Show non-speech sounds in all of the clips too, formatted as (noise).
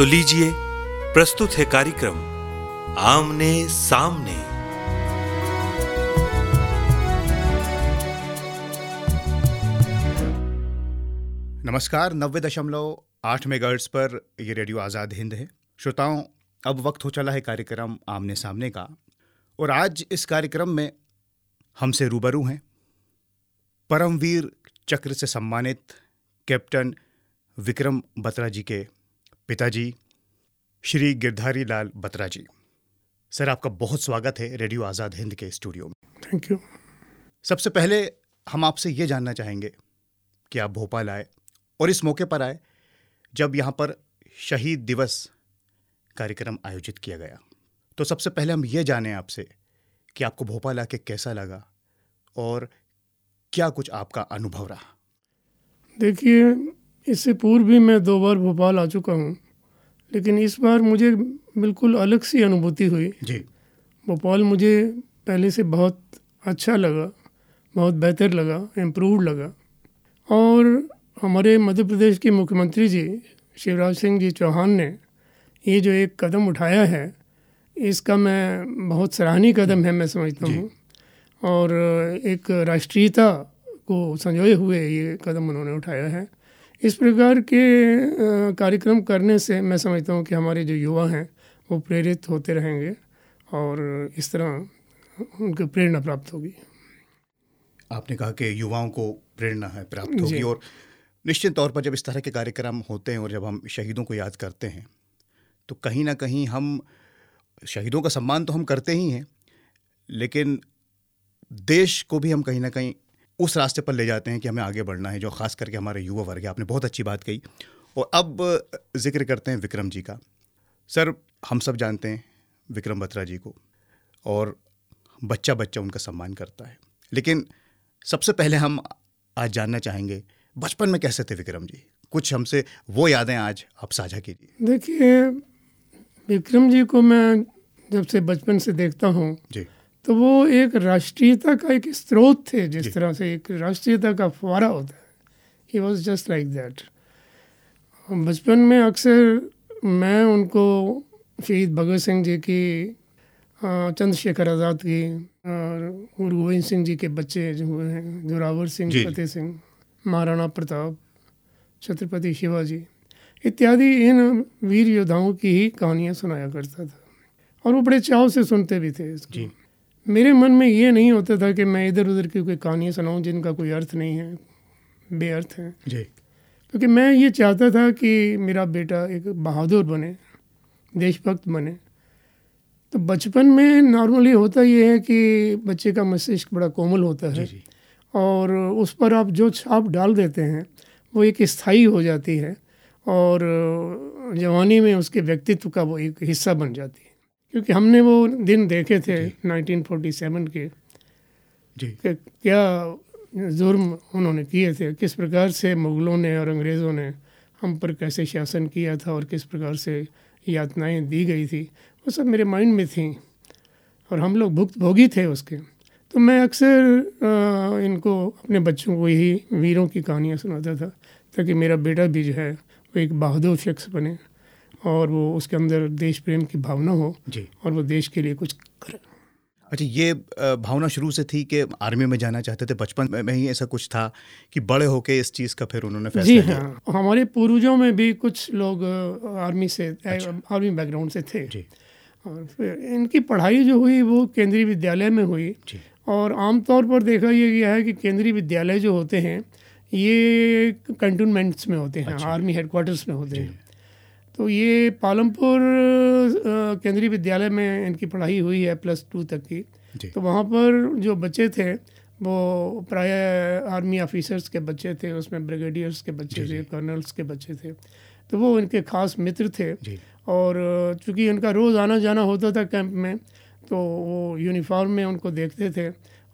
तो लीजिए, प्रस्तुत है कार्यक्रम, आमने सामने। नमस्कार, नब्बे दशमलव आठ मेगाहर्ट्ज पर यह रेडियो आज़ाद हिंद है। श्रोताओं, अब वक्त हो चला है कार्यक्रम आमने सामने का। और आज इस कार्यक्रम में हमसे रूबरू हैं परमवीर चक्र से सम्मानित कैप्टन विक्रम बत्रा जी के पिताजी श्री गिरधारी लाल बत्रा जी। सर आपका बहुत स्वागत है रेडियो आज़ाद हिंद के स्टूडियो में। थैंक यू सबसे पहले हम आपसे ये जानना चाहेंगे कि आप भोपाल आए और इस मौके पर आए जब यहाँ पर शहीद दिवस कार्यक्रम आयोजित किया गया। तो सबसे पहले हम ये जानें आपसे कि आपको भोपाल आके कैसा लगा और क्या कुछ आपका अनुभव रहा। देखिए इससे पूर्व भी मैं दो बार भोपाल आ चुका हूँ लेकिन इस बार मुझे बिल्कुल अलग सी अनुभूति हुई। जी। भोपाल मुझे पहले से बहुत अच्छा लगा बहुत बेहतर लगा इम्प्रूव लगा। और हमारे मध्य प्रदेश के मुख्यमंत्री जी शिवराज सिंह जी चौहान ने ये जो एक कदम उठाया है इसका मैं बहुत सराहनीय कदम है मैं समझता हूँ। और एक राष्ट्रीयता को संजोए हुए ये कदम उन्होंने उठाया है। इस प्रकार के कार्यक्रम करने से मैं समझता हूँ कि हमारे जो युवा हैं वो प्रेरित होते रहेंगे और इस तरह उनको प्रेरणा प्राप्त होगी। आपने कहा कि युवाओं को प्रेरणा है प्राप्त होगी और निश्चित तौर पर जब इस तरह के कार्यक्रम होते हैं और जब हम शहीदों को याद करते हैं तो कहीं ना कहीं हम शहीदों का सम्मान तो हम करते ही हैं लेकिन देश को भी हम कहीं ना कहीं उस रास्ते पर ले जाते हैं कि हमें आगे बढ़ना है जो खास करके हमारे युवा वर्ग है। आपने बहुत अच्छी बात कही। और अब ज़िक्र करते हैं विक्रम जी का। सर हम सब जानते हैं विक्रम बत्रा जी को और बच्चा बच्चा उनका सम्मान करता है। लेकिन सबसे पहले हम आज जानना चाहेंगे बचपन में कैसे थे विक्रम जी? कुछ हमसे वो यादें आज आप साझा कीजिए। देखिए विक्रम जी को मैं जब से बचपन से देखता हूँ जी। तो वो एक राष्ट्रीयता का एक स्रोत थे जिस तरह से एक राष्ट्रीयता का फुहारा होता है। He was just like that बचपन में अक्सर मैं उनको शहीद भगत सिंह जी की चंद्रशेखर आज़ाद की और गुरु गोविंद सिंह जी के बच्चे जो हुए हैं जोरावर सिंह। फतेह सिंह महाराणा प्रताप छत्रपति शिवाजी इत्यादि इन वीर योद्धाओं की ही कहानियाँ सुनाया करता था। और वो बड़े चाव से सुनते भी थे इसको। जी। मेरे मन में ये नहीं होता था कि मैं इधर उधर की कोई कहानियाँ सुनाऊँ जिनका कोई अर्थ नहीं है बेअर्थ है। जी। क्योंकि तो मैं ये चाहता था कि मेरा बेटा एक बहादुर बने देशभक्त बने। तो बचपन में नॉर्मली होता ये है कि बच्चे का मस्तिष्क बड़ा कोमल होता जी है जी। और उस पर आप जो छाप डाल देते हैं वो एक स्थायी हो जाती है और जवानी में उसके व्यक्तित्व का वो एक हिस्सा बन जाती है। क्योंकि हमने वो दिन देखे थे 1947 के जी। कि क्या जुर्म उन्होंने किए थे किस प्रकार से मुग़लों ने और अंग्रेज़ों ने हम पर कैसे शासन किया था और किस प्रकार से यातनाएँ दी गई थी वो सब मेरे माइंड में थी और हम लोग भुक्त भोगी थे उसके। तो मैं अक्सर इनको अपने बच्चों को यही वीरों की कहानियाँ सुनाता था ताकि मेरा बेटा भी जो है वो एक बहादुर शख्स बने। और वो उसके अंदर देश प्रेम की भावना हो जी। और वो देश के लिए कुछ करे। अच्छा ये भावना शुरू से थी कि आर्मी में जाना चाहते थे बचपन में- ही ऐसा कुछ था कि बड़े होके इस चीज़ का फिर उन्होंने फैसला जी हाँ हमारे पूर्वजों में भी कुछ लोग आर्मी से अच्छा। आर्मी बैकग्राउंड से थे। जी। और फिर इनकी पढ़ाई जो हुई वो केंद्रीय विद्यालय में हुई। जी। और आमतौर पर देखा ये गया है कि केंद्रीय विद्यालय जो होते हैं ये कंटोनमेंट्स में होते हैं आर्मी हेडक्वार्टर्स में होते हैं। तो ये पालमपुर केंद्रीय विद्यालय में इनकी पढ़ाई हुई है प्लस टू तक की। तो वहाँ पर जो बच्चे थे वो प्राय आर्मी ऑफिसर्स के बच्चे थे उसमें ब्रिगेडियर्स के बच्चे थे कर्नल्स के बच्चे थे। तो वो इनके खास मित्र थे और चूँकि इनका रोज़ आना जाना होता था कैंप में तो वो यूनिफॉर्म में उनको देखते थे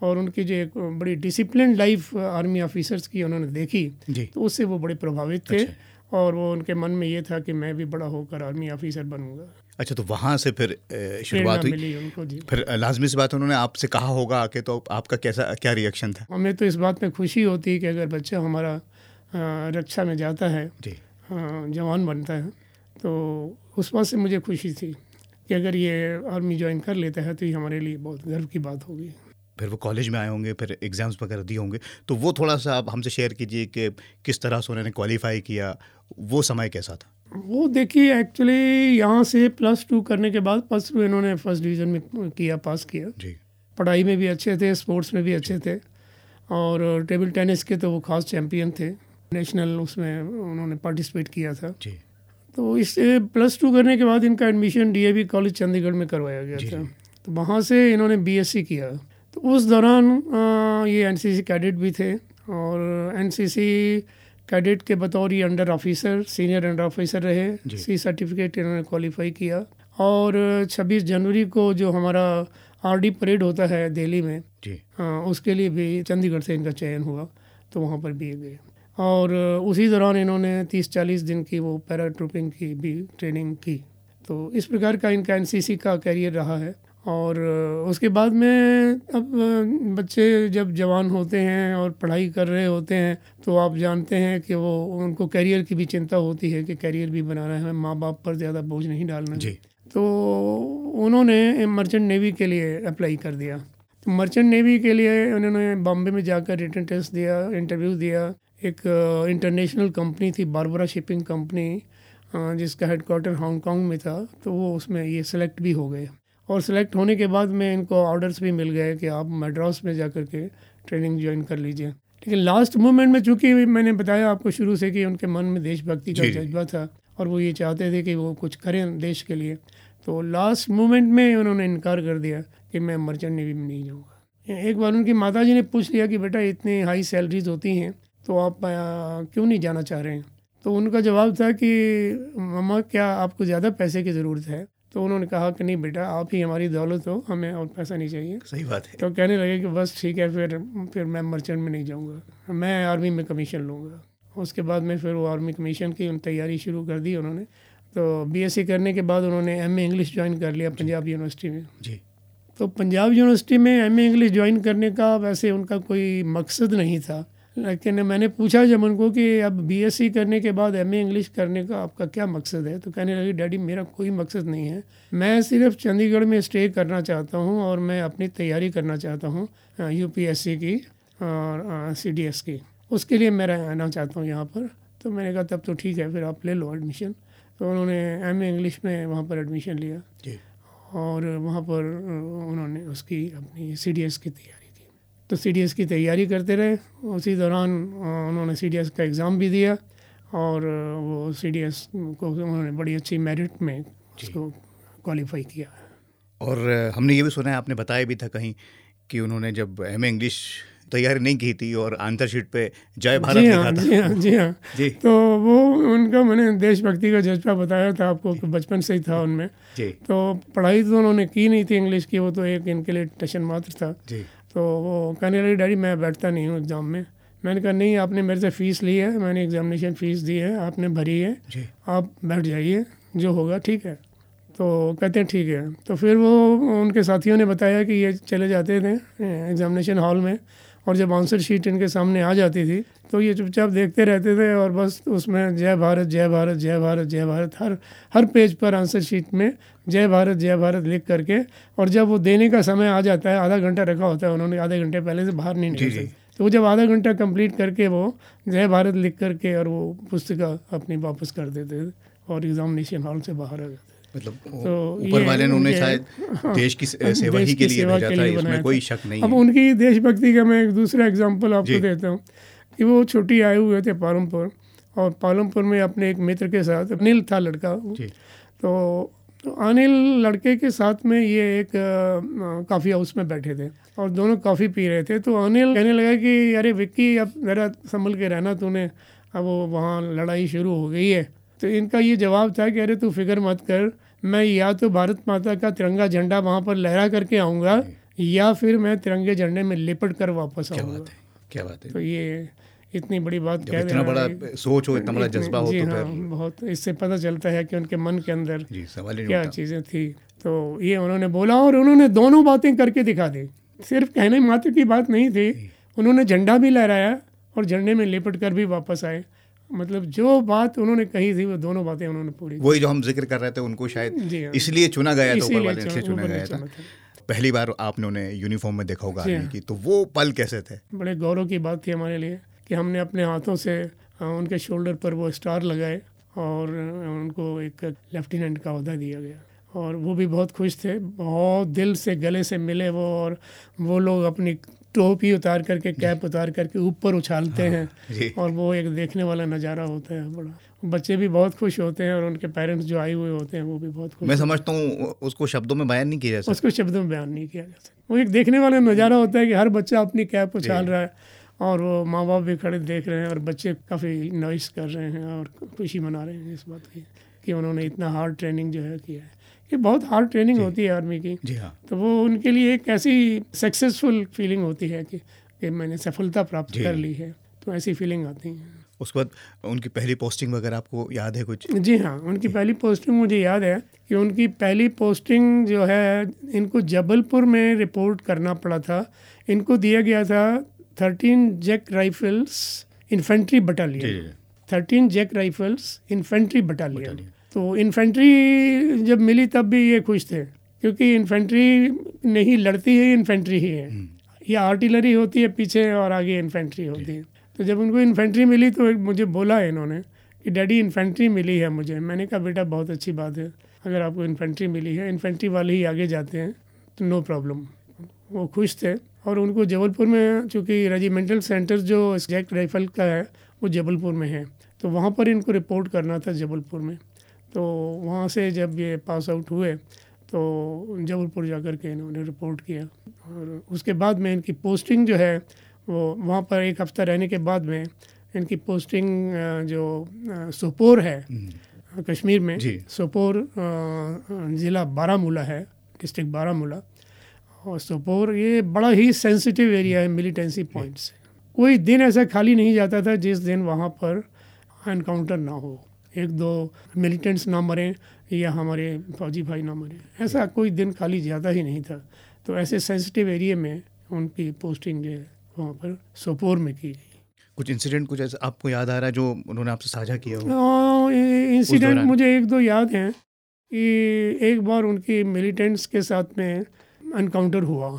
और उनकी जो एक बड़ी डिसिप्लिन लाइफ आर्मी ऑफिसर्स की उन्होंने देखी तो उससे वो बड़े प्रभावित थे। अच्छा। और वो उनके मन में ये था कि मैं भी बड़ा होकर आर्मी ऑफिसर बनूँगा। अच्छा तो वहाँ से फिर शुरुआत हुई? मिली उनको जी। फिर लाजमी सी बात उन्होंने आपसे कहा होगा आके तो आपका कैसा क्या रिएक्शन था? हमें तो इस बात में खुशी होती है कि अगर बच्चा हमारा रक्षा में जाता है जी। जवान बनता है तो उस बात से मुझे खुशी थी कि अगर ये आर्मी ज्वाइन कर लेता है तो ये हमारे लिए बहुत गर्व की बात होगी। फिर वो कॉलेज में आए होंगे फिर एग्ज़ाम्स वगैरह दिए होंगे। तो वो थोड़ा सा आप हमसे शेयर कीजिए कि किस तरह से उन्होंने क्वालिफाई किया वो समय कैसा था? वो देखिए एक्चुअली यहाँ से प्लस टू करने के बाद प्लस टू इन्होंने फ़र्स्ट डिवीज़न में किया पास किया। जी। पढ़ाई में भी अच्छे थे स्पोर्ट्स में भी अच्छे थे। और टेबल टेनिस के तो वो खास चैम्पियन थे। नेशनल उसमें उन्होंने पार्टिसिपेट किया था। जी। तो इस प्लस टू करने के बाद इनका एडमिशन डीएवी कॉलेज चंडीगढ़ में करवाया गया था। तो वहाँ से इन्होंने बीएससी किया। तो उस दौरान आ, ये एनसीसी कैडेट भी थे और एनसीसी कैडेट के बतौर ये under officer senior under officer रहे। सी सर्टिफिकेट इन्होंने क्वालिफाई किया और 26 जनवरी को जो हमारा आरडी परेड होता है दिल्ली में जी। हाँ, उसके लिए भी चंडीगढ़ से इनका चयन हुआ तो वहाँ पर भी गए। और उसी दौरान इन्होंने 30-40 दिन की वो पैरा ट्रूपिंग की भी ट्रेनिंग की। तो इस प्रकार का इनका एनसीसी का कैरियर रहा है। और उसके बाद में अब बच्चे जब जवान होते हैं और पढ़ाई कर रहे होते हैं तो आप जानते हैं कि वो उनको कैरियर की भी चिंता होती है कि कैरियर भी बनाना है माँ बाप पर ज़्यादा बोझ नहीं डालना। जी। तो उन्होंने मर्चेंट नेवी के लिए अप्लाई कर दिया। तो मर्चेंट नेवी के लिए उन्होंने बॉम्बे में जाकर रिटर्न टेस्ट दिया इंटरव्यू दिया। एक इंटरनेशनल कंपनी थी बारबरा शिपिंग कंपनी जिसका हेडक्वार्टर हांगकांग में था तो वो उसमें ये सिलेक्ट भी हो गए। और सिलेक्ट होने के बाद में इनको ऑर्डर्स भी मिल गए कि आप मद्रास में जा कर के ट्रेनिंग ज्वाइन कर लीजिए। लेकिन लास्ट मोमेंट में चूँकि मैंने बताया आपको शुरू से कि उनके मन में देशभक्ति का। जज्बा था और वो ये चाहते थे कि वो कुछ करें देश के लिए तो लास्ट मोमेंट में उन्होंने इनकार कर दिया कि मैं मर्चेंट नेवी में नहीं जाऊँगा। एक बार उनकी माता जी ने पूछ लिया कि बेटा इतनी हाई सैलरीज होती हैं तो आप आ, क्यों नहीं जाना चाह रहे हैं? तो उनका जवाब था कि मम्मा क्या आपको ज़्यादा पैसे की ज़रूरत है? तो उन्होंने कहा कि नहीं बेटा आप ही हमारी दौलत हो हमें और पैसा नहीं चाहिए। सही बात है। तो कहने लगे कि बस ठीक है फिर फिर मैं मर्चेंट में नहीं जाऊँगा। मैं आर्मी में कमीशन लूँगा। उसके बाद में फिर वो आर्मी कमीशन की उन तैयारी शुरू कर दी उन्होंने। तो बीएससी करने के बाद उन्होंने एमए इंग्लिश ज्वाइन कर लिया पंजाब यूनिवर्सिटी में। जी। तो पंजाब यूनिवर्सिटी में एमए इंग्लिश ज्वाइन करने का वैसे उनका कोई मकसद नहीं था। लेकिन मैंने पूछा जब उनको कि अब बीएससी करने के बाद एमए इंग्लिश करने का आपका क्या मकसद है? तो कहने लगे डैडी मेरा कोई मकसद नहीं है। मैं सिर्फ़ चंडीगढ़ में स्टे करना चाहता हूँ और मैं अपनी तैयारी करना चाहता हूँ यूपीएससी की और सीडीएस की। उसके लिए मैं रहना चाहता हूँ यहाँ पर। तो मैंने कहा तब तो ठीक है फिर आप ले लो एडमिशन तो उन्होंने एमए इंग्लिश में वहाँ पर एडमिशन लिया। जी। और वहाँ पर उन्होंने उसकी अपनी सीडीएस की तैयारी की तो सीडीएस की तैयारी करते रहे। उसी दौरान उन्होंने सीडीएस का एग्ज़ाम भी दिया और वो सीडीएस को उन्होंने बड़ी अच्छी मेरिट में उसको क्वालिफाई किया। और हमने ये भी सुना है आपने बताया भी था कहीं कि उन्होंने जब एम इंग्लिश तैयारी नहीं की थी और आंसर शीट पे जय भारत जी हाँ जी हाँ जी हाँ। जी। तो वो उनका मैंने देशभक्ति का जज्बा बताया था आपको कि बचपन से ही था उनमें। जी। तो पढ़ाई तो उन्होंने की नहीं थी इंग्लिश की वो तो एक इनके लिए टशन मात्र था। जी। तो वो कहने लगे डैडी मैं बैठता नहीं हूँ एग्ज़ाम में। मैंने कहा नहीं आपने मेरे से फ़ीस ली है मैंने एग्जामिनेशन फ़ीस दी है आपने भरी है। जी। आप बैठ जाइए जो होगा ठीक है। तो कहते हैं ठीक है। तो फिर वो उनके साथियों ने बताया कि ये चले जाते थे एग्जामिनेशन हॉल में। और जब आंसर शीट इनके सामने आ जाती थी तो ये चुपचाप देखते रहते थे और बस उसमें जय भारत जय भारत जय भारत जय भारत हर हर पेज पर आंसर शीट में जय भारत जय भारत लिख करके और जब वो देने का समय आ जाता है आधा घंटा रखा होता है उन्होंने आधे घंटे पहले से बाहर नहीं निकल तो वो जब आधा घंटा कंप्लीट करके वो जय भारत लिख करके और वो पुस्तिका अपनी वापस कर देते थे और एग्जामिनेशन हॉल से बाहर आ जाते मतलब तो ऊपर ये वाले ने उन्हें शायद हाँ, देश की सेवा देश ही के लिए भेजा था इसमें कोई शक नहीं अब उनकी देशभक्ति का मैं एक दूसरा एग्ज़ाम्पल आपको देता हूँ कि वो छोटी आए हुए थे पालमपुर और पालमपुर में अपने एक मित्र के साथ अनिल था लड़का। तो तो अनिल लड़के के साथ में ये एक कॉफ़ी हाउस में बैठे थे और दोनों कॉफ़ी पी रहे थे। तो अनिल कहने लगा कि अरे विक्की अब ज़रा संभल के रहना तूने। अब वो वहाँ लड़ाई शुरू हो गई है। तो इनका ये जवाब था कि अरे तू फ़िक्र मत कर मैं या तो भारत माता का तिरंगा झंडा वहाँ पर लहरा करके आऊँगा या फिर मैं तिरंगे झंडे में लिपट कर वापस क्या आऊँगा। बात है क्या बात है। तो ये इतनी बड़ी बात कह इतना बड़ा सोच हो इतना बड़ा जज्बा हो तो हाँ, बहुत इससे पता चलता है कि उनके मन के अंदर क्या चीज़ें थी। तो ये उन्होंने बोला और उन्होंने दोनों बातें करके दिखा दी। सिर्फ़ कहने मात्र की बात नहीं थी उन्होंने झंडा भी लहराया और झंडे में लिपट कर भी वापस आए। मतलब जो बात उन्होंने कही थी वो दोनों बातें उन्होंने पूरी वही जो हम ज़िक्र कर रहे थे उनको शायद हाँ। इसलिए चुना गया था ऊपर वाले इसलिए चुना- गया था। पहली बार आपने उन्हें यूनिफॉर्म में देखा होगा आर्मी हाँ। की तो वो पल कैसे थे? बड़े गौरव की बात थी हमारे लिए कि हमने अपने हाथों से उनके शोल्डर पर वो स्टार लगाए और उनको एक लेफ्टिनेंट का अहदा दिया गया। और वो भी बहुत खुश थे बहुत दिल से गले से मिले वो और वो लोग अपनी टोपी उतार करके कैप (laughs) उतार करके ऊपर उछालते हाँ, हैं और वो एक देखने वाला नज़ारा होता है बड़ा। बच्चे भी बहुत खुश होते हैं और उनके पेरेंट्स जो आए हुए होते हैं वो भी बहुत खुश मैं समझता हूँ उसको शब्दों में बयान नहीं किया जा सकता। उसको शब्दों में बयान नहीं किया जा सकता। वो एक देखने वाला नज़ारा होता है कि हर बच्चा अपनी कैप उछाल रहा है और वो माँ बाप भी खड़े देख रहे हैं और बच्चे काफ़ी नॉइस कर रहे हैं और खुशी मना रहे हैं इस बात की कि उन्होंने इतना हार्ड ट्रेनिंग जो है किया है। ये बहुत हार्ड ट्रेनिंग होती है आर्मी की। जी हाँ। तो वो उनके लिए एक ऐसी सक्सेसफुल फीलिंग होती है कि, कि मैंने सफलता प्राप्त कर ली है तो ऐसी फीलिंग आती है। उसके बाद उनकी पहली पोस्टिंग वगैरह आपको याद है कुछ? जी हाँ उनकी पहली पोस्टिंग मुझे याद है कि उनकी पहली पोस्टिंग जो है इनको जबलपुर में रिपोर्ट करना पड़ा था। इनको दिया गया था thirteen JAK rifles infantry battalion thirteen JAK rifles infantry battalion तो इन्फेंट्री जब मिली तब भी ये खुश थे क्योंकि इन्फेंट्री नहीं लड़ती है इन्फेंट्री ही है। या आर्टिलरी होती है पीछे और आगे इन्फेंट्री होती है। तो जब उनको इन्फेंट्री मिली तो मुझे बोला है इन्होंने कि डैडी इन्फेंट्री मिली है मुझे। मैंने कहा बेटा बहुत अच्छी बात है। अगर आपको इन्फेंट्री मिली है इन्फेंट्री वाले ही आगे जाते हैं तो नो प्रॉब्लम वो खुश थे और उनको जबलपुर में चूँकि रेजिमेंटल सेंटर जो जैक राइफल का है वो जबलपुर में है। तो वहाँ पर इनको रिपोर्ट करना था जबलपुर में। तो वहाँ से जब ये पास आउट हुए तो जबलपुर जा कर के इन्होंने रिपोर्ट किया। और उसके बाद में इनकी पोस्टिंग जो है वो वहाँ पर एक हफ़्ता रहने के बाद में इनकी पोस्टिंग जो सोपोर है कश्मीर में। सोपोर ज़िला बारामूला है डिस्ट्रिक्ट बारामूला। और सोपोर ये बड़ा ही सेंसिटिव एरिया है मिलिटेंसी पॉइंट से। कोई दिन ऐसा खाली नहीं जाता था जिस दिन वहाँ पर एनकाउंटर ना हो। एक दो मिलिटेंट्स ना मरें या हमारे फौजी भाई ना मरें। ऐसा कोई दिन खाली ज़्यादा ही नहीं था। तो ऐसे सेंसिटिव एरिया में उनकी पोस्टिंग जो है वहाँ पर सोपोर में की गई। कुछ इंसिडेंट कुछ ऐसा आपको याद आ रहा है जो उन्होंने आपसे साझा किया हो? इंसिडेंट मुझे एक दो याद हैं कि एक बार उनकी मिलिटेंट्स के साथ में इनकाउंटर हुआ।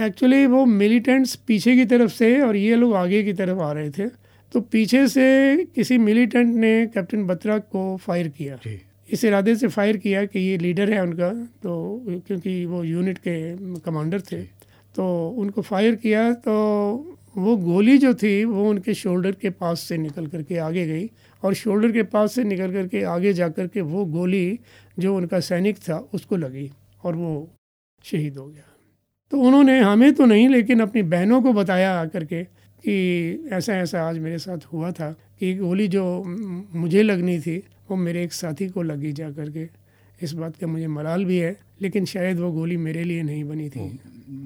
एक्चुअली वो मिलिटेंट्स पीछे की तरफ़ से और ये लोग आगे की तरफ़ आ रहे थे। तो पीछे से किसी मिलिटेंट ने कैप्टन बत्रा को फायर किया। इस इरादे से फायर किया कि ये लीडर है उनका तो क्योंकि वो यूनिट के कमांडर थे तो उनको फायर किया तो वो गोली जो थी वो उनके शोल्डर के पास से निकल करके आगे गई और शोल्डर के पास से निकल करके आगे जा कर के वो गोली जो उनका सैनिक था उसको लगी और वो शहीद हो गया। तो उन्होंने हमें तो नहीं लेकिन अपनी बहनों को बताया आकर के कि ऐसा ऐसा आज मेरे साथ हुआ था कि गोली जो मुझे लगनी थी वो मेरे एक साथी को लगी जा करके। इस बात का मुझे मलाल भी है लेकिन शायद वो गोली मेरे लिए नहीं बनी थी।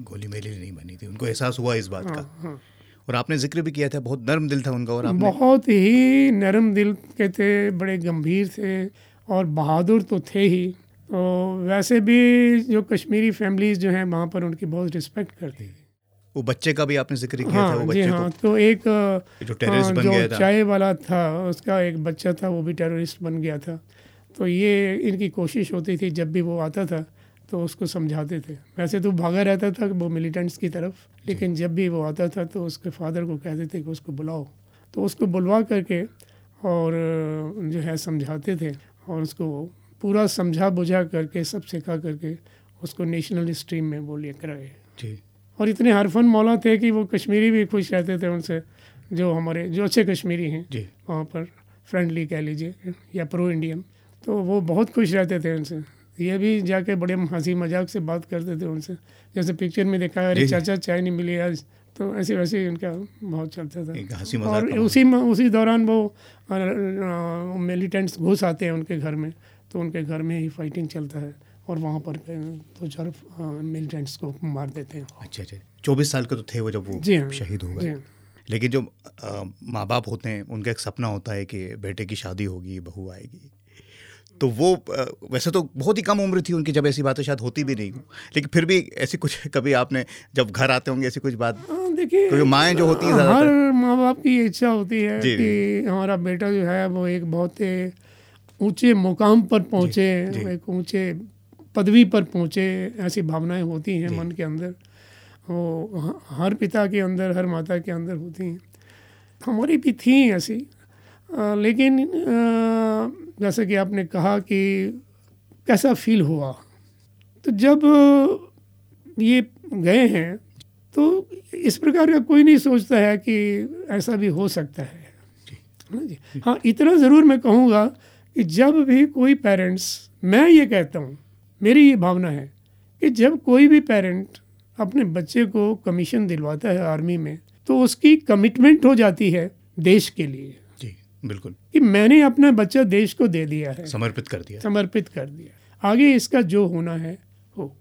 गोली मेरे लिए नहीं बनी थी। उनको एहसास हुआ इस बात का। हाँ हाँ। और आपने ज़िक्र भी किया था बहुत नरम दिल था उनका और आपने बहुत ही नरम दिल के थे बड़े गंभीर थे और बहादुर तो थे ही। तो वैसे भी जो कश्मीरी फैमिलीज़ जो हैं वहाँ पर उनकी बहुत रिस्पेक्ट करती थी वो बच्चे का भी आपने ज़िक्र किया हाँ, था वो हाँ जी बच्चे हाँ तो एक जो टेररिस्ट हाँ, बन जो गया था। चाय वाला था उसका एक बच्चा था वो भी टेररिस्ट बन गया था। तो ये इनकी कोशिश होती थी जब भी वो आता था तो उसको समझाते थे। वैसे तो भागा रहता था वो मिलिटेंट्स की तरफ़ लेकिन जब भी वो आता था तो उसके फादर को कहते थे कि उसको बुलाओ। तो उसको बुलवा करके और जो है समझाते थे और उसको पूरा समझा बुझा करके सब सिखा करके उसको नेशनल स्ट्रीम में वो लेकर आए। जी। और इतने हरफन मौला थे कि वो कश्मीरी भी खुश रहते थे उनसे जो हमारे जो अच्छे कश्मीरी हैं। जी। वहाँ पर फ्रेंडली कह लीजिए या प्रो इंडियन तो वो बहुत खुश रहते थे उनसे। ये भी जाके बड़े हँसी मज़ाक से बात करते थे उनसे। जैसे पिक्चर में देखा है, अरे चाचा चाय नहीं मिली आज। तो ऐसे वैसे उनका बहुत चलता था। हँसी मज़ाक और उसी में उसी दौरान वो मिलिटेंट्स घुस आते हैं उनके घर में। तो उनके घर में ही फाइटिंग चलता है। और वहाँ पर दो चार मिलिटेंट्स को मार देते हैं। अच्छा अच्छा। चौबीस साल के तो थे वो जब वो जी हाँ शहीद हो गए हाँ। लेकिन जो माँ बाप होते हैं उनका एक सपना होता है कि बेटे की शादी होगी बहू आएगी। तो वो वैसे तो बहुत ही कम उम्र थी उनकी जब ऐसी बातें शायद होती भी नहीं। लेकिन फिर भी ऐसी कुछ कभी आपने जब घर आते होंगे ऐसी कुछ बात? हाँ, देखिए क्योंकि माएँ जो होती हैं हर माँ बाप की इच्छा होती है कि हमारा बेटा जो है वो एक बहुत ऊँचे मुकाम पर पहुँचे। एक ऊँचे पदवी पर पहुँचे ऐसी भावनाएँ होती हैं मन के अंदर। वो हर पिता के अंदर हर माता के अंदर होती हैं। हमारी भी थी ऐसी। लेकिन जैसे कि आपने कहा कि कैसा फील हुआ? तो जब ये गए हैं तो इस प्रकार का कोई नहीं सोचता है कि ऐसा भी हो सकता है। है ना जी? हाँ इतना ज़रूर मैं कहूँगा कि जब भी कोई पेरेंट्स मैं ये कहता हूँ मेरी ये भावना है कि जब कोई भी पेरेंट अपने बच्चे को कमीशन दिलवाता है आर्मी में तो उसकी कमिटमेंट हो जाती है देश के लिए। जी बिल्कुल। कि मैंने अपना बच्चा देश को दे दिया है। समर्पित कर दिया। समर्पित कर दिया। आगे इसका जो होना है हो।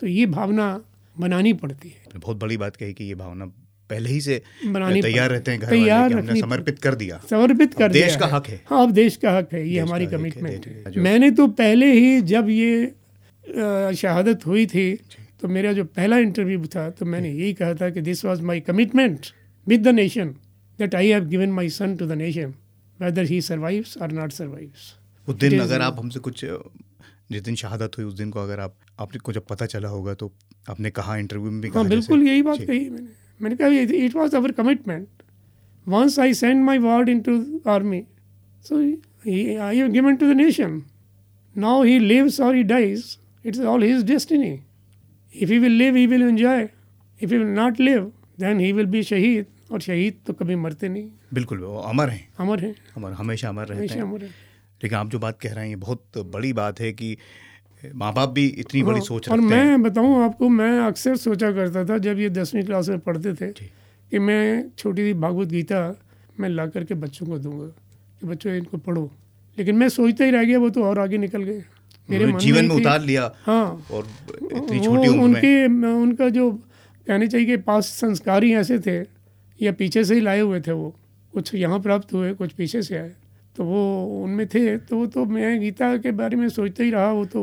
तो ये भावना बनानी पड़ती है। बहुत बड़ी बात कही कि ये भावना पहले ही से तैयार रहते हैं घर तैयार हमने समर्पित कर दिया। समर्पित कर अब दिया देश का हक है। हाँ अब देश का हक है ये हमारी कमिटमेंट है मैंने तो पहले ही जब ये शहादत हुई थी तो मेरा जो पहला इंटरव्यू था तो मैंने यही कहा था कि this was my commitment with the nation that I have given my son to the nation whether he survives और नॉट सर्वाइव्स उस दिन अगर आप हमसे कुछ जिस दिन शहादत हुई उस दिन को अगर आप आपको जब पता चला होगा तो आपने कहा इंटरव्यू में भी कहा हाँ बिल्कुल यही बात कही मैंने। मैंने कहा it was our commitment once I send my word into army so I have given to the nation now he lives और he dies it's all his destiny if he will live he will enjoy if he will not live then he will be शहीद और शहीद तो कभी मरते नहीं। बिल्कुल वो अमर हैं। अमर हैं। अमर हमेशा अमर रहते हैं। अमर हैं। लेकिन आप जो बात कह रहे हैं ये बहुत बड़ी बात है कि माँ बाप भी इतनी बड़ी हाँ, सोच और रखते मैं बताऊँ आपको मैं अक्सर सोचा करता था जब ये दसवीं क्लास में पढ़ते थे कि मैं छोटी सी भागवत गीता मैं ला करके बच्चों को दूँगा कि बच्चों इनको पढ़ो। लेकिन मैं सोचता ही रह गया वो तो और आगे निकल गए। मेरे जीवन में उतार लिया हाँ। और इतनी वो छोटी उम्र में। उनके उनका जो कहने चाहिए कि पास संस्कार ही ऐसे थे या पीछे से ही लाए हुए थे वो कुछ यहाँ प्राप्त हुए कुछ पीछे से आए तो वो उनमें थे तो वो तो मैं गीता के बारे में सोचता ही रहा वो तो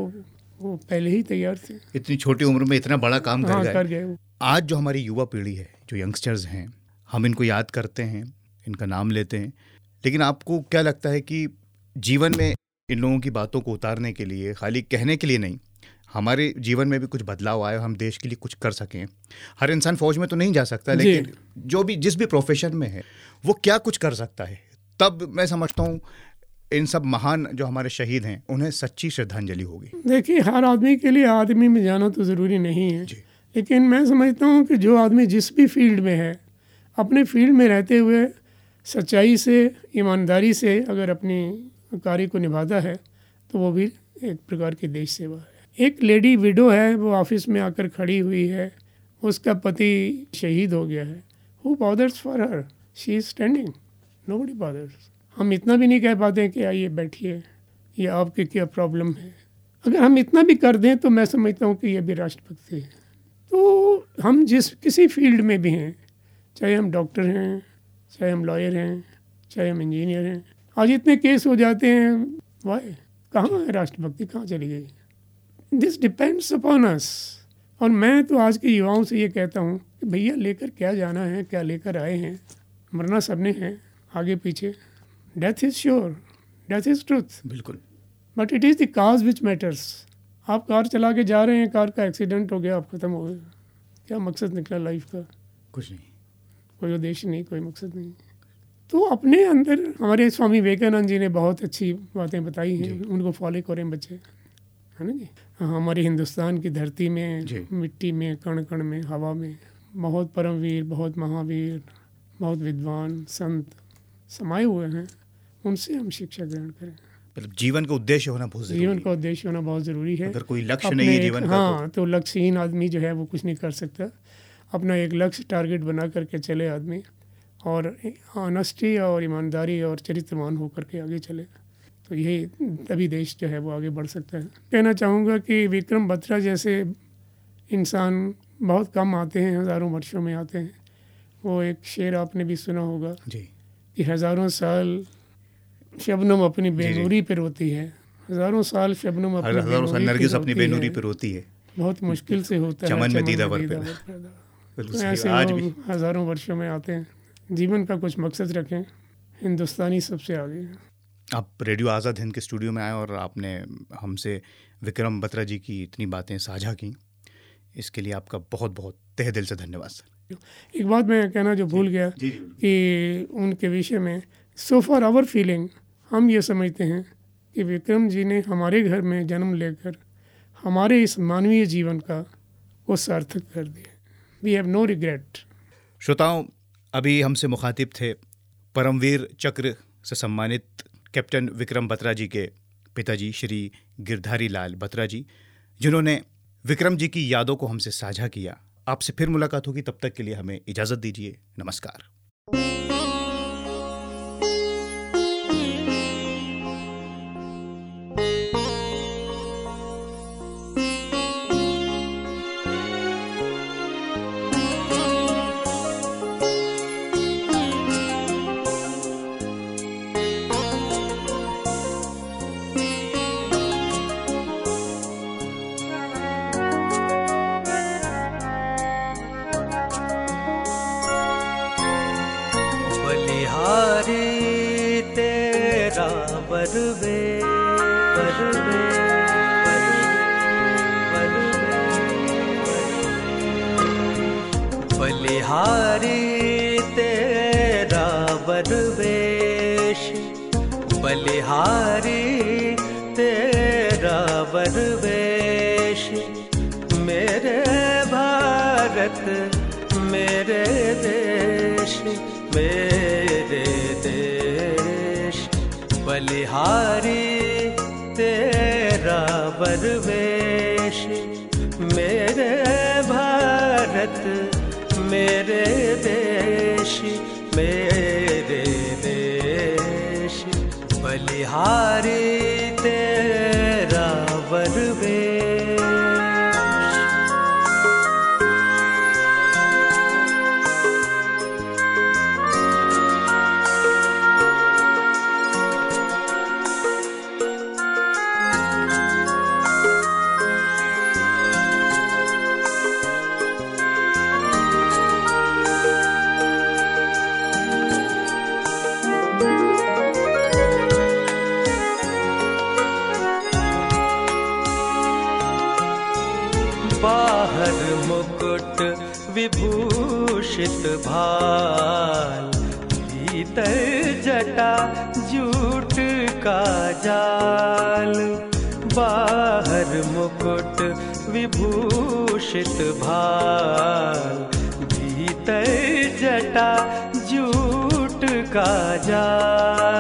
वो पहले ही तैयार थे। इतनी छोटी उम्र में इतना बड़ा काम कर हाँ गए। कर गए आज जो हमारी युवा पीढ़ी है जो यंगस्टर्स हैं हम इनको याद करते हैं इनका नाम लेते हैं। लेकिन आपको क्या लगता है कि जीवन में इन लोगों की बातों को उतारने के लिए खाली कहने के लिए नहीं हमारे जीवन में भी कुछ बदलाव आए हम देश के लिए कुछ कर सकें हर इंसान फौज में तो नहीं जा सकता लेकिन जो भी जिस भी प्रोफेशन में है वो क्या कुछ कर सकता है? तब मैं समझता हूँ इन सब महान जो हमारे शहीद हैं उन्हें सच्ची श्रद्धांजलि होगी। देखिए हर आदमी के लिए आदमी में जाना तो ज़रूरी नहीं है। लेकिन मैं समझता हूँ कि जो आदमी जिस भी फ़ील्ड में है अपने फ़ील्ड में रहते हुए सच्चाई से ईमानदारी से अगर अपनी कार्य को निभाता है तो वो भी एक प्रकार की देश सेवा है। एक लेडी विडो है वो ऑफ़िस में आकर खड़ी हुई है उसका पति शहीद हो गया है। Who bothers for her she is standing nobody bothers हम इतना भी नहीं कह पाते कि आइए बैठिए, ये आपकी क्या प्रॉब्लम है? अगर हम इतना भी कर दें तो मैं समझता हूँ कि ये भी राष्ट्रभक्ति है। तो हम जिस किसी फ़ील्ड में भी हैं, चाहे हम डॉक्टर हैं, चाहे हम लॉयर हैं, चाहे हम इंजीनियर हैं, आज इतने केस हो जाते हैं वाई कहाँ है राष्ट्रभक्ति? कहाँ चली गई? दिस डिपेंड्स अपॉन अस और मैं तो आज के युवाओं से ये कहता हूँ कि, भैया, लेकर क्या जाना है? क्या लेकर आए हैं? मरना सबने हैं, आगे पीछे। Death is sure death is truth बिल्कुल। But it is the cause which matters आप कार चला के जा रहे हैं कार का एक्सीडेंट हो गया आप ख़त्म हो गए। क्या मकसद निकला लाइफ का? कुछ नहीं। कोई उद्देश्य नहीं कोई मकसद नहीं। तो अपने अंदर हमारे स्वामी विवेकानंद जी ने बहुत अच्छी बातें बताई हैं। उनको फॉलो करें बच्चे। है ना जी? हाँ, हमारे हिंदुस्तान की धरती में मिट्टी में कण कण में हवा में बहुत परमवीर बहुत महावीर बहुत विद्वान संत समाये हुए हैं। उनसे हम शिक्षा ग्रहण करें। मतलब जीवन का उद्देश्य होना बहुत ज़रूरी जीवन का उद्देश्य होना बहुत ज़रूरी है। अगर कोई लक्ष्य नहीं है जीवन का हाँ तो लक्ष्यहीन आदमी जो है वो कुछ नहीं कर सकता। अपना एक लक्ष्य टारगेट बना करके चले आदमी और ऑनेस्टी और ईमानदारी और चरित्रवान होकर के आगे चले। तो यही तभी देश जो है वो आगे बढ़ सकता है। कहना चाहूँगा कि विक्रम बत्रा जैसे इंसान बहुत कम आते हैं हज़ारों वर्षों में आते हैं। वो एक शेर आपने भी सुना होगा तो जी। कि हज़ारों साल शबनम अपनी। बेनूरी पे रोती है। हज़ारों साल शबनम अपनी हज़ारों साल नरगिस अपनी बेनूरी है। पे रोती है। बहुत मुश्किल से होता है चमन में दीदा वर दीदा पैदा। वर पैदा। बिल्कुल तो ऐसे आज भी। हज़ारों वर्षों में आते हैं। जीवन का कुछ मकसद रखें हिंदुस्तानी सबसे आगे। आप रेडियो आज़ाद हिंद के स्टूडियो में आए और आपने हमसे विक्रम बत्रा जी की इतनी बातें साझा की। इसके लिए आपका बहुत बहुत तहे दिल से धन्यवाद सर। एक बात मैं कहना जो भूल गया कि उनके विषय में सो फॉर आवर फीलिंग हम ये समझते हैं कि विक्रम जी ने हमारे घर में जन्म लेकर हमारे इस मानवीय जीवन का वो सार्थक कर दिया। वी हैव नो रिग्रेट श्रोताओं, अभी हमसे मुखातिब थे परमवीर चक्र से सम्मानित कैप्टन विक्रम बत्रा जी के पिताजी श्री गिरधारी लाल बत्रा जी, जिन्होंने विक्रम जी की यादों को हमसे साझा किया। आपसे फिर मुलाकात होगी, तब तक के लिए हमें इजाज़त दीजिए। नमस्कार। बलिहारी तेरा बरवे बरवे बलिहारी तेरा बरवेश बलिहारी तेरा बरवेश मेरे भारत, मेरे देश, मेरे बलिहारी तेरा बरवेश मेरे भारत मेरे देश मेरे देश। बलिहारी जूट का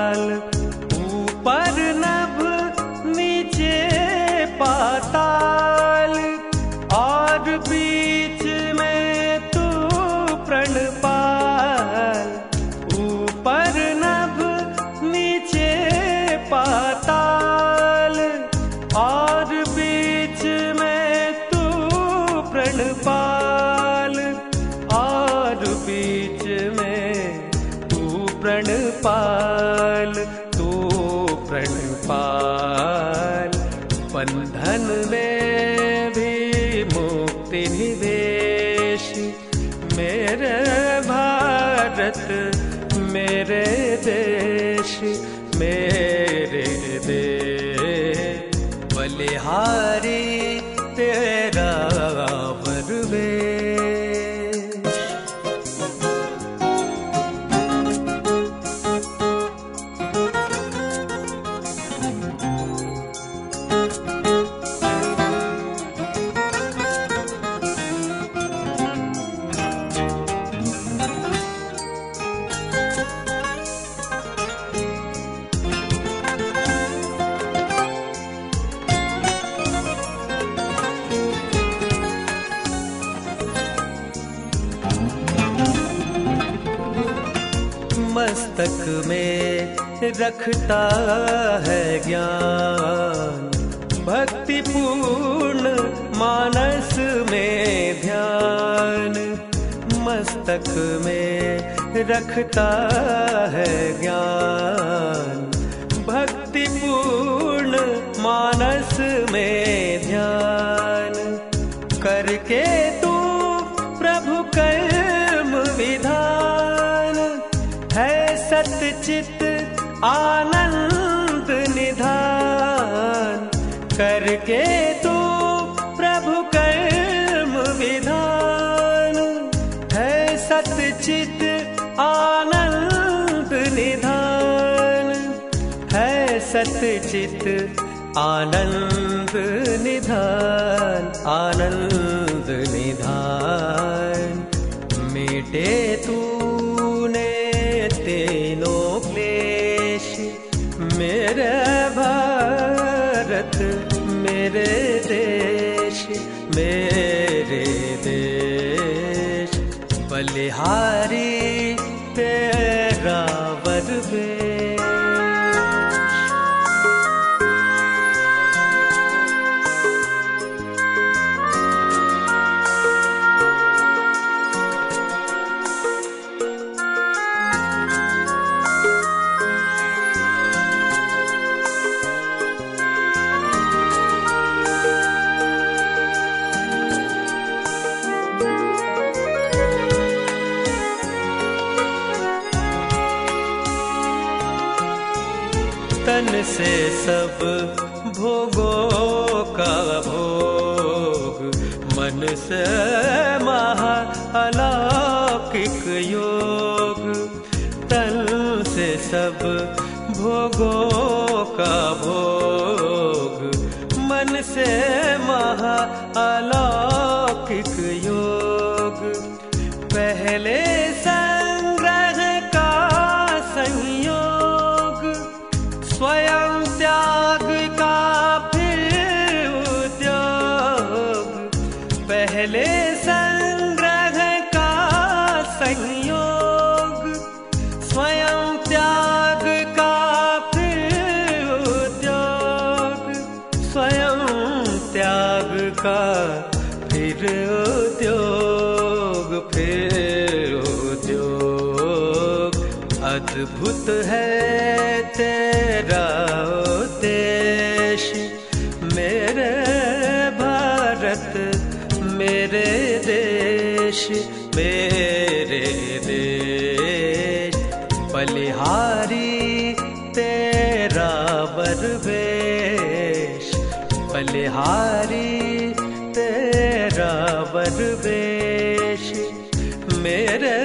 रखता है ज्ञान। भक्तिपूर्ण मानस में ध्यान मस्तक में रखता है सतचित आनंद निधान। मिटे तूने तीनों क्लेश मेरे भारत मेरे देश मेरे देश। बलिहारी तेरा भोगों का भोग मन से महा अलौकिक योग। पहले मेरे देश मेरे देश, बलिहारी तेरा वरवेश बलिहारी तेरा वरवेश मेरे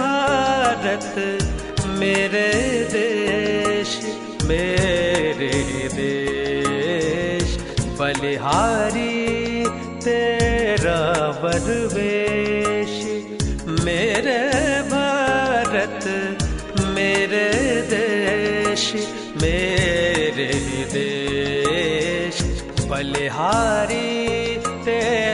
भारत, मेरे देश मेरे देश, बलिहारी तेरा मेरे भारत मेरे देश मेरे देश बलिहारी तेरा